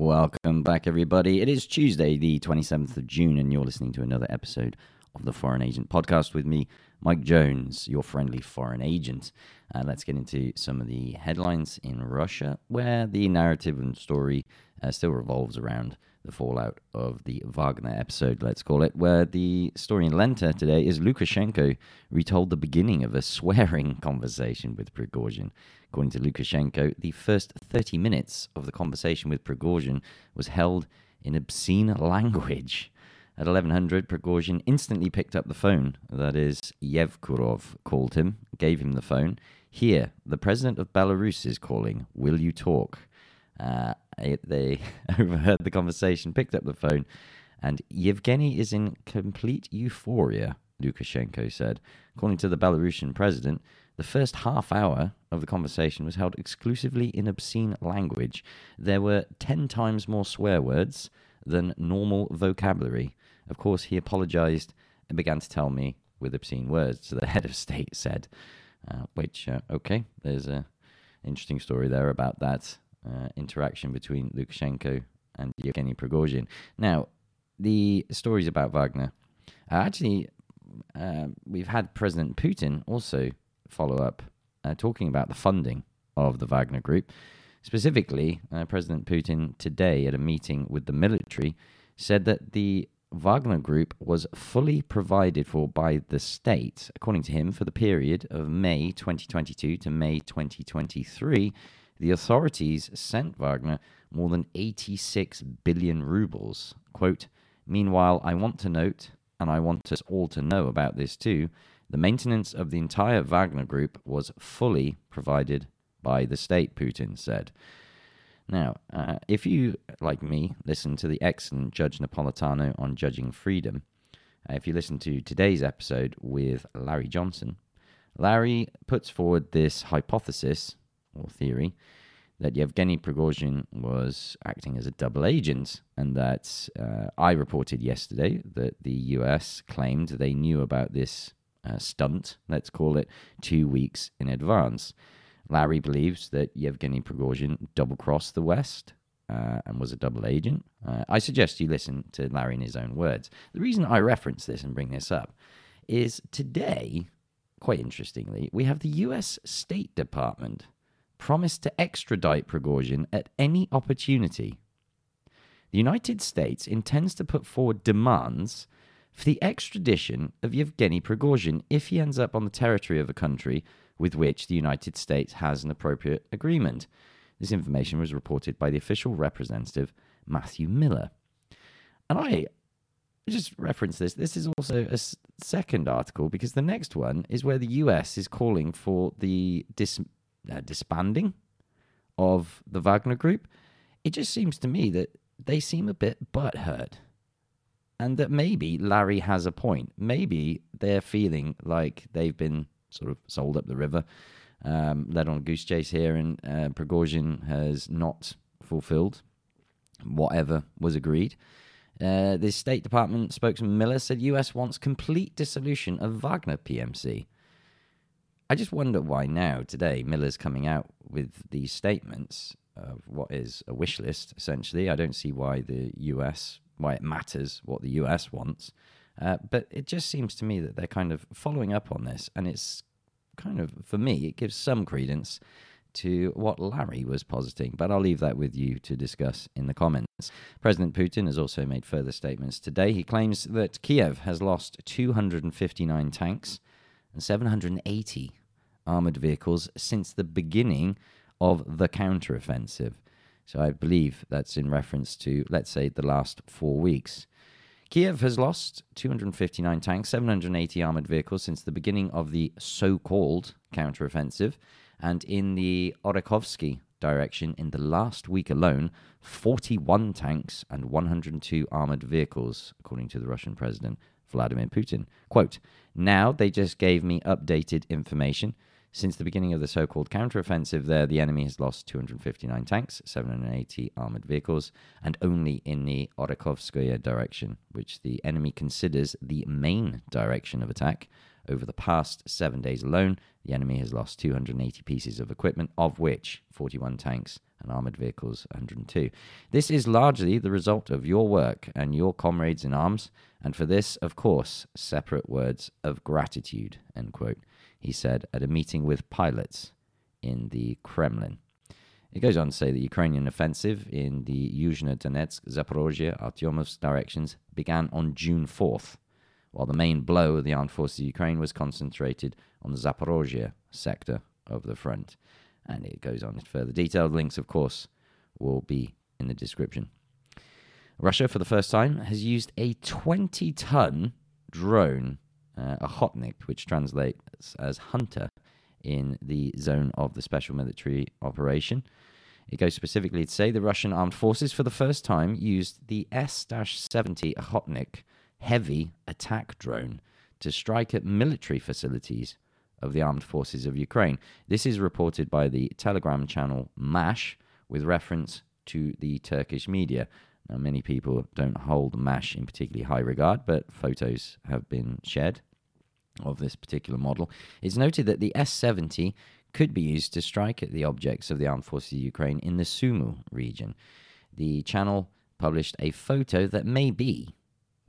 Welcome back, everybody. It is Tuesday, the 27th of June, and you're listening to another episode of the Foreign Agent Podcast with me, Mike Jones, your friendly foreign agent. Uh, let's get into some of the headlines in Russia, where the narrative and story uh, still revolves around the fallout of the Wagner episode, let's call it, where the story in Lenta today is Lukashenko retold the beginning of a swearing conversation with Prigozhin. According to Lukashenko, the first 30 minutes of the conversation with Prigozhin was held in obscene language. At 1100, Prigozhin instantly picked up the phone. That is, Yevkurov called him, gave him the phone. Here, the president of Belarus is calling. Will you talk? Uh, they overheard the conversation, picked up the phone, and Yevgeny is in complete euphoria, Lukashenko said. According to the Belarusian president, the first half hour of the conversation was held exclusively in obscene language. There were 10 times more swear words than normal vocabulary. Of course, he apologized and began to tell me with obscene words, the head of state said. Uh, which, uh, okay, there's an interesting story there about that uh, interaction between Lukashenko and Yevgeny Prigozhin. Now, the stories about Wagner. Uh, actually, uh, we've had President Putin also follow up uh, talking about the funding of the Wagner Group. Specifically, President Putin today at a meeting with the military said that the Wagner Group was fully provided for by the state, according to him, for the period of May 2022 to May 2023 the authorities sent Wagner more than 86 billion rubles. Quote, Meanwhile, I want to note, and I want us all to know about this too, the maintenance of the entire Wagner group was fully provided by the state, Putin said. Now, uh, if you, like me, listen to the excellent Judge Napolitano on judging freedom, uh, if you listen to today's episode with Larry Johnson, Larry puts forward this hypothesis or theory that Yevgeny Prigozhin was acting as a double agent, and that uh, I reported yesterday that the US claimed they knew about this uh, stunt, let's call it, two weeks in advance. Larry believes that Yevgeny Prigozhin double crossed the West uh, and was a double agent. Uh, I suggest you listen to Larry in his own words. The reason I reference this and bring this up is today, quite interestingly, we have the US State Department promised to extradite Prigozhin at any opportunity. The United States intends to put forward demands for the extradition of Yevgeny Prigozhin if he ends up on the territory of a country with which the United States has an appropriate agreement. This information was reported by the official representative, Matthew Miller. And I just reference this. This is also a second article because the next one is where the US is calling for the dis- uh, disbanding of the Wagner group, it just seems to me that they seem a bit butthurt. And that maybe Larry has a point. Maybe they're feeling like they've been sort of sold up the river, um, led on a goose chase here, and uh, Prigozhin has not fulfilled whatever was agreed. Uh, the State Department spokesman Miller said US wants complete dissolution of Wagner PMC. I just wonder why now, today, Miller's coming out with these statements of what is a wish list, essentially. I don't see why the US, why it matters what the US wants. Uh, but it just seems to me that they're kind of following up on this. And it's kind of, for me, it gives some credence to what Larry was positing. But I'll leave that with you to discuss in the comments. President Putin has also made further statements today. He claims that Kiev has lost 259 tanks and 780 armored vehicles since the beginning of the counteroffensive. So I believe that's in reference to, let's say, the last four weeks. Kiev has lost 259 tanks, 780 armored vehicles since the beginning of the so called counteroffensive. And in the Orekhovsky direction, in the last week alone, 41 tanks and 102 armored vehicles, according to the Russian president Vladimir Putin. Quote, now they just gave me updated information. Since the beginning of the so called counteroffensive, there, the enemy has lost 259 tanks, 780 armored vehicles, and only in the Orekhovskaya direction, which the enemy considers the main direction of attack. Over the past seven days alone, the enemy has lost 280 pieces of equipment, of which 41 tanks and armored vehicles 102. This is largely the result of your work and your comrades in arms, and for this, of course, separate words of gratitude, end quote, he said at a meeting with pilots in the Kremlin. It goes on to say the Ukrainian offensive in the Yuzhno Donetsk, Zaporozhye, Artyomovsk directions began on June 4th, while the main blow of the armed forces of Ukraine was concentrated on the Zaporozhye sector of the front. And it goes on in further detail. Links, of course, will be in the description. Russia, for the first time, has used a 20 ton drone, uh, a Khotnik, which translates as hunter, in the zone of the special military operation. It goes specifically to say the Russian armed forces, for the first time, used the S 70 Khotnik heavy attack drone to strike at military facilities of the armed forces of Ukraine. This is reported by the Telegram channel MASH with reference to the Turkish media. Now, many people don't hold MASH in particularly high regard, but photos have been shared of this particular model. It's noted that the S 70 could be used to strike at the objects of the armed forces of Ukraine in the Sumy region. The channel published a photo that may be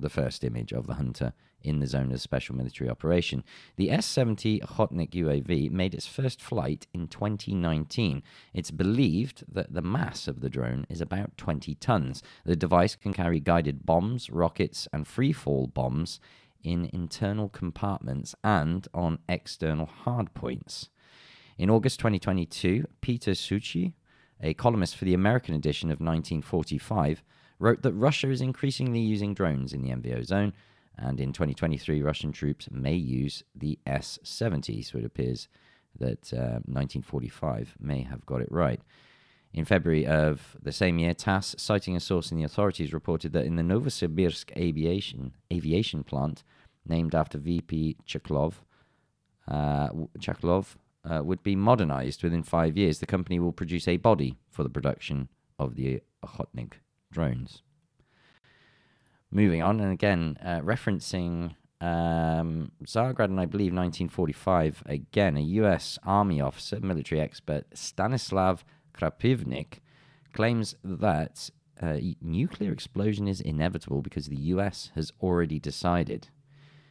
the first image of the hunter in the zone of special military operation. The S 70 Khotnik UAV made its first flight in 2019. It's believed that the mass of the drone is about 20 tons. The device can carry guided bombs, rockets, and free fall bombs in internal compartments and on external hardpoints. In August 2022, Peter Suciu, a columnist for the American edition of 1945, wrote that Russia is increasingly using drones in the MVO zone, and in 2023, Russian troops may use the S 70. So it appears that uh, 1945 may have got it right. In February of the same year, TASS, citing a source in the authorities, reported that in the Novosibirsk aviation, aviation plant, named after VP Chkalov, uh, Chkalov uh, would be modernized within five years. The company will produce a body for the production of the Khotnik drones. Moving on, and again, uh, referencing um, Tsargrad and I believe 1945, again, a U.S. Army officer, military expert, Stanislav Krapivnik, claims that uh, nuclear explosion is inevitable because the U.S. has already decided.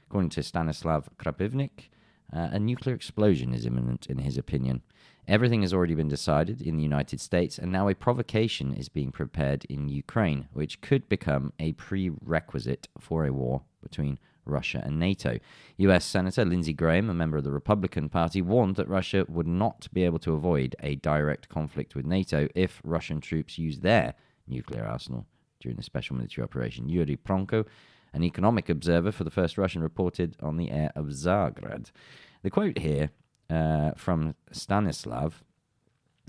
According to Stanislav Krapivnik, uh, a nuclear explosion is imminent, in his opinion. Everything has already been decided in the United States, and now a provocation is being prepared in Ukraine, which could become a prerequisite for a war between Russia and NATO. US Senator Lindsey Graham, a member of the Republican Party, warned that Russia would not be able to avoid a direct conflict with NATO if Russian troops use their nuclear arsenal during the special military operation. Yuri Pronko, an economic observer for the first Russian, reported on the air of Tsargrad. The quote here uh, from Stanislav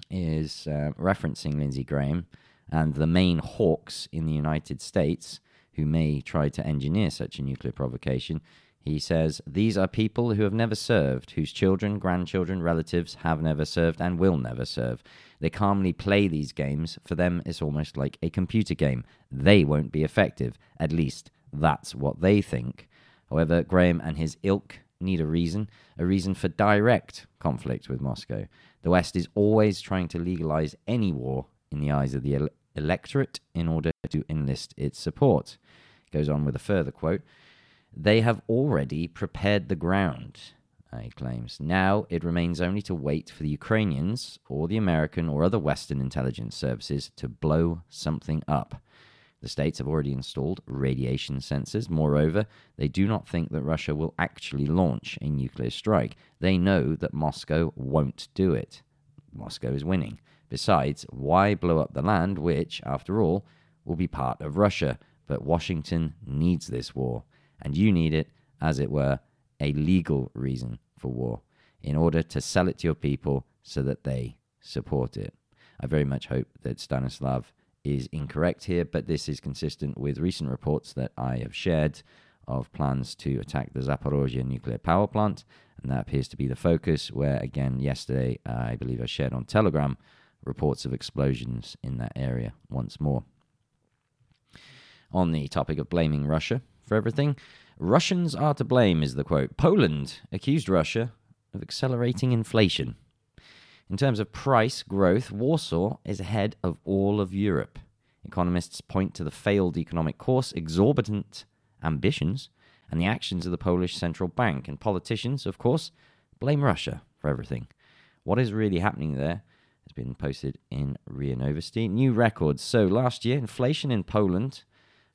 is uh, referencing Lindsey Graham and the main hawks in the United States who may try to engineer such a nuclear provocation. He says, These are people who have never served, whose children, grandchildren, relatives have never served and will never serve. They calmly play these games. For them, it's almost like a computer game. They won't be effective. At least, that's what they think. However, Graham and his ilk need a reason, a reason for direct conflict with Moscow. The West is always trying to legalize any war in the eyes of the ele- electorate in order to enlist its support. Goes on with a further quote They have already prepared the ground, he claims. Now it remains only to wait for the Ukrainians or the American or other Western intelligence services to blow something up. The states have already installed radiation sensors. Moreover, they do not think that Russia will actually launch a nuclear strike. They know that Moscow won't do it. Moscow is winning. Besides, why blow up the land which, after all, will be part of Russia? But Washington needs this war, and you need it, as it were, a legal reason for war, in order to sell it to your people so that they support it. I very much hope that Stanislav is incorrect here, but this is consistent with recent reports that I have shared of plans to attack the Zaporozhye nuclear power plant, and that appears to be the focus. Where, again, yesterday, uh, I believe I shared on Telegram reports of explosions in that area once more. On the topic of blaming Russia for everything, Russians are to blame, is the quote. Poland accused Russia of accelerating inflation. In terms of price growth, Warsaw is ahead of all of Europe. Economists point to the failed economic course, exorbitant ambitions, and the actions of the Polish central bank. And politicians, of course, blame Russia for everything. What is really happening there has been posted in RIA Novosti. New records. So last year, inflation in Poland,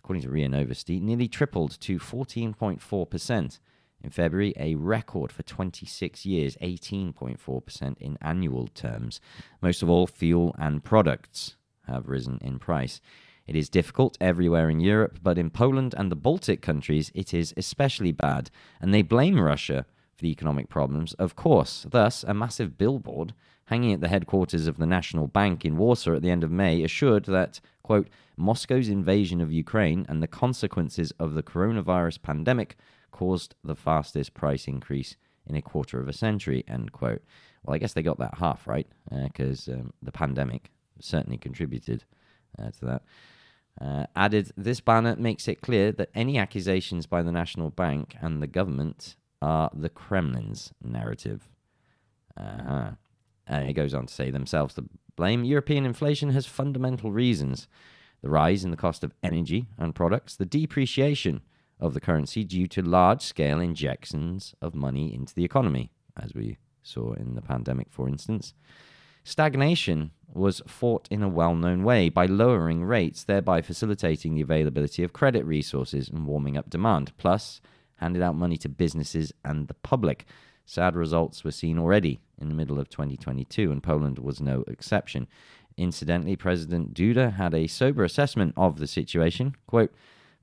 according to RIA Novosti, nearly tripled to 14.4%. In February, a record for 26 years, 18.4% in annual terms. Most of all, fuel and products have risen in price. It is difficult everywhere in Europe, but in Poland and the Baltic countries, it is especially bad, and they blame Russia for the economic problems, of course. Thus, a massive billboard hanging at the headquarters of the National Bank in Warsaw at the end of May assured that, quote, Moscow's invasion of Ukraine and the consequences of the coronavirus pandemic caused the fastest price increase in a quarter of a century, end quote. Well, I guess they got that half right, because uh, um, the pandemic certainly contributed uh, to that. Uh, added, this banner makes it clear that any accusations by the National Bank and the government are the Kremlin's narrative. Uh-huh. And it goes on to say themselves to blame. European inflation has fundamental reasons the rise in the cost of energy and products, the depreciation of the currency due to large scale injections of money into the economy, as we saw in the pandemic, for instance. Stagnation was fought in a well known way by lowering rates, thereby facilitating the availability of credit resources and warming up demand, plus handed out money to businesses and the public. Sad results were seen already in the middle of 2022, and Poland was no exception. Incidentally, President Duda had a sober assessment of the situation. Quote,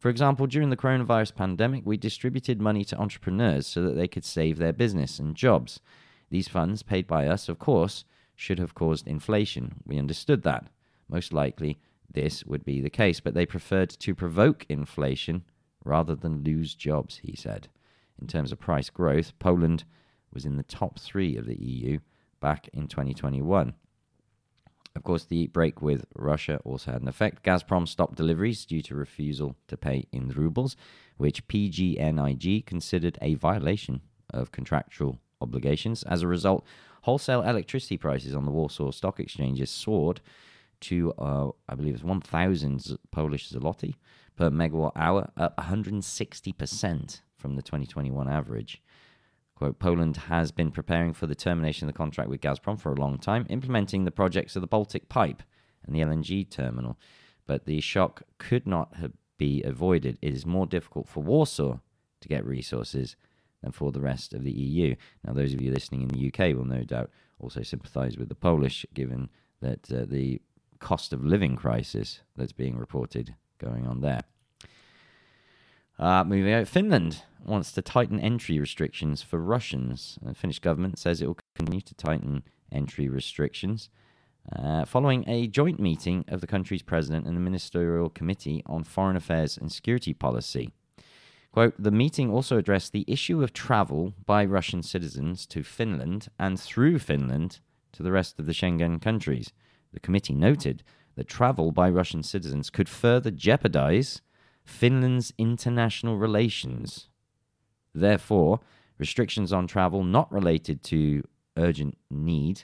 for example, during the coronavirus pandemic, we distributed money to entrepreneurs so that they could save their business and jobs. These funds, paid by us, of course, should have caused inflation. We understood that. Most likely, this would be the case, but they preferred to provoke inflation rather than lose jobs, he said. In terms of price growth, Poland was in the top three of the EU back in 2021. Of course, the break with Russia also had an effect. Gazprom stopped deliveries due to refusal to pay in rubles, which PGNiG considered a violation of contractual obligations. As a result, wholesale electricity prices on the Warsaw Stock Exchanges soared to, uh, I believe it's 1,000 Polish zloty per megawatt hour, up 160% from the 2021 average. Quote, Poland has been preparing for the termination of the contract with Gazprom for a long time, implementing the projects of the Baltic Pipe and the LNG terminal. But the shock could not be avoided. It is more difficult for Warsaw to get resources than for the rest of the EU. Now, those of you listening in the UK will no doubt also sympathise with the Polish, given that uh, the cost of living crisis that's being reported going on there. Uh, moving out, Finland wants to tighten entry restrictions for Russians. The Finnish government says it will continue to tighten entry restrictions uh, following a joint meeting of the country's president and the Ministerial Committee on Foreign Affairs and Security Policy. Quote, the meeting also addressed the issue of travel by Russian citizens to Finland and through Finland to the rest of the Schengen countries. The committee noted that travel by Russian citizens could further jeopardize Finland's international relations. Therefore, restrictions on travel not related to urgent need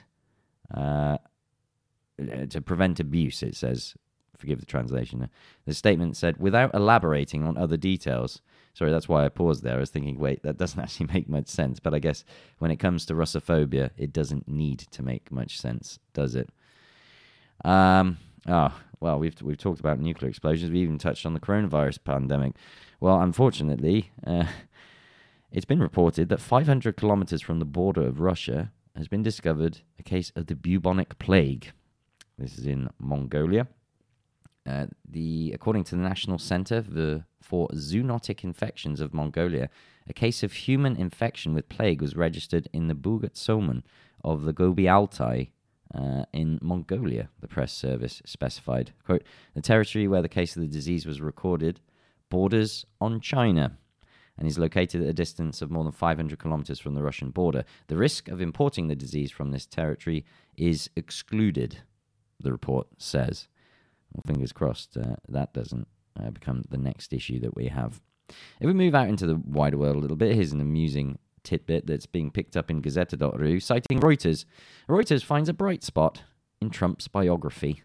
uh, to prevent abuse, it says. Forgive the translation. The statement said, without elaborating on other details. Sorry, that's why I paused there. I was thinking, wait, that doesn't actually make much sense. But I guess when it comes to Russophobia, it doesn't need to make much sense, does it? Um, oh, well, we've we've talked about nuclear explosions. We even touched on the coronavirus pandemic. Well, unfortunately, uh, it's been reported that 500 kilometers from the border of Russia has been discovered a case of the bubonic plague. This is in Mongolia. Uh, the according to the National Center for, for Zoonotic Infections of Mongolia, a case of human infection with plague was registered in the Bugat Soman of the Gobi Altai uh, in Mongolia, the press service specified. Quote, the territory where the case of the disease was recorded borders on China and is located at a distance of more than 500 kilometers from the Russian border. The risk of importing the disease from this territory is excluded, the report says. Well, fingers crossed uh, that doesn't uh, become the next issue that we have. If we move out into the wider world a little bit, here's an amusing tidbit that's being picked up in Gazeta.ru, citing Reuters. Reuters finds a bright spot in Trump's biography.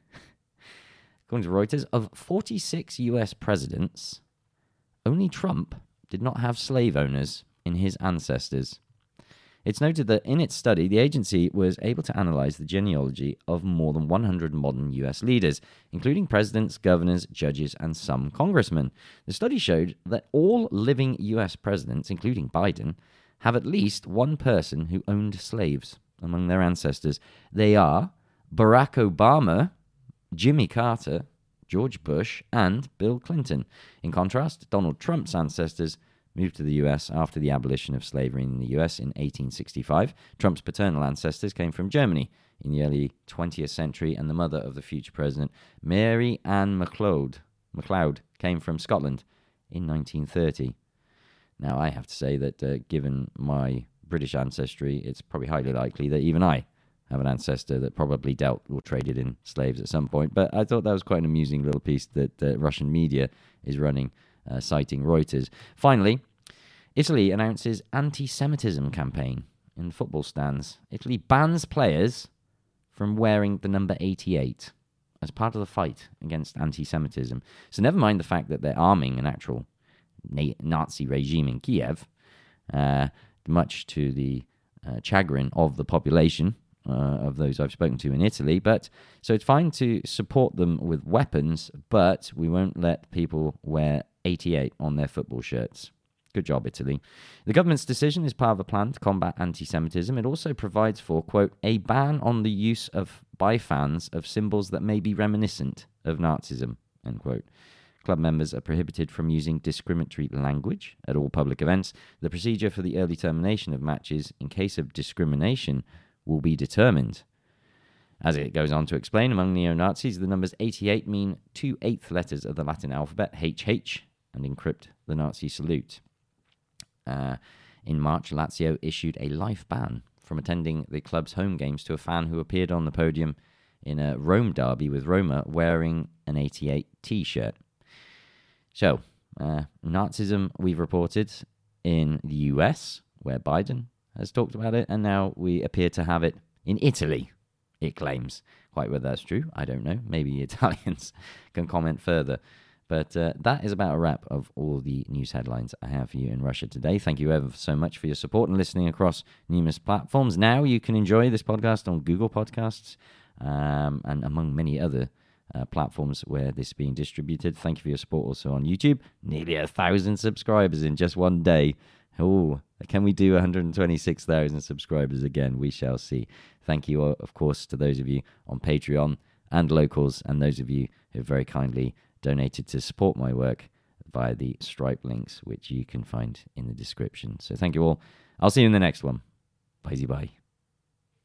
According to Reuters, of 46 US presidents, only Trump did not have slave owners in his ancestors. It's noted that in its study, the agency was able to analyze the genealogy of more than 100 modern US leaders, including presidents, governors, judges, and some congressmen. The study showed that all living US presidents, including Biden, have at least one person who owned slaves among their ancestors. They are Barack Obama, Jimmy Carter, George Bush, and Bill Clinton. In contrast, Donald Trump's ancestors moved to the US after the abolition of slavery in the US in 1865. Trump's paternal ancestors came from Germany in the early 20th century, and the mother of the future president, Mary Ann MacLeod, MacLeod came from Scotland in 1930. Now, I have to say that uh, given my British ancestry, it's probably highly likely that even I have an ancestor that probably dealt or traded in slaves at some point. But I thought that was quite an amusing little piece that the Russian media is running uh, citing Reuters. Finally, Italy announces anti Semitism campaign in football stands. Italy bans players from wearing the number 88 as part of the fight against anti Semitism. So, never mind the fact that they're arming an actual Nazi regime in Kiev, uh, much to the uh, chagrin of the population. Uh, of those I've spoken to in Italy, but so it's fine to support them with weapons, but we won't let people wear 88 on their football shirts. Good job, Italy. The government's decision is part of a plan to combat anti Semitism. It also provides for, quote, a ban on the use of by fans of symbols that may be reminiscent of Nazism, end quote. Club members are prohibited from using discriminatory language at all public events. The procedure for the early termination of matches in case of discrimination will be determined. As it goes on to explain, among neo Nazis, the numbers 88 mean two eighth letters of the Latin alphabet, HH, and encrypt the Nazi salute. Uh, in March, Lazio issued a life ban from attending the club's home games to a fan who appeared on the podium in a Rome derby with Roma wearing an 88 t shirt. So, uh, Nazism, we've reported in the US, where Biden has talked about it, and now we appear to have it in Italy, it claims. Quite whether that's true, I don't know. Maybe Italians can comment further. But uh, that is about a wrap of all the news headlines I have for you in Russia today. Thank you ever so much for your support and listening across numerous platforms. Now you can enjoy this podcast on Google Podcasts um, and among many other uh, platforms where this is being distributed. Thank you for your support also on YouTube. Nearly a thousand subscribers in just one day. Oh, can we do 126,000 subscribers again? We shall see. Thank you, of course, to those of you on Patreon and locals, and those of you who very kindly donated to support my work via the Stripe links, which you can find in the description. So thank you all. I'll see you in the next one. Bye bye.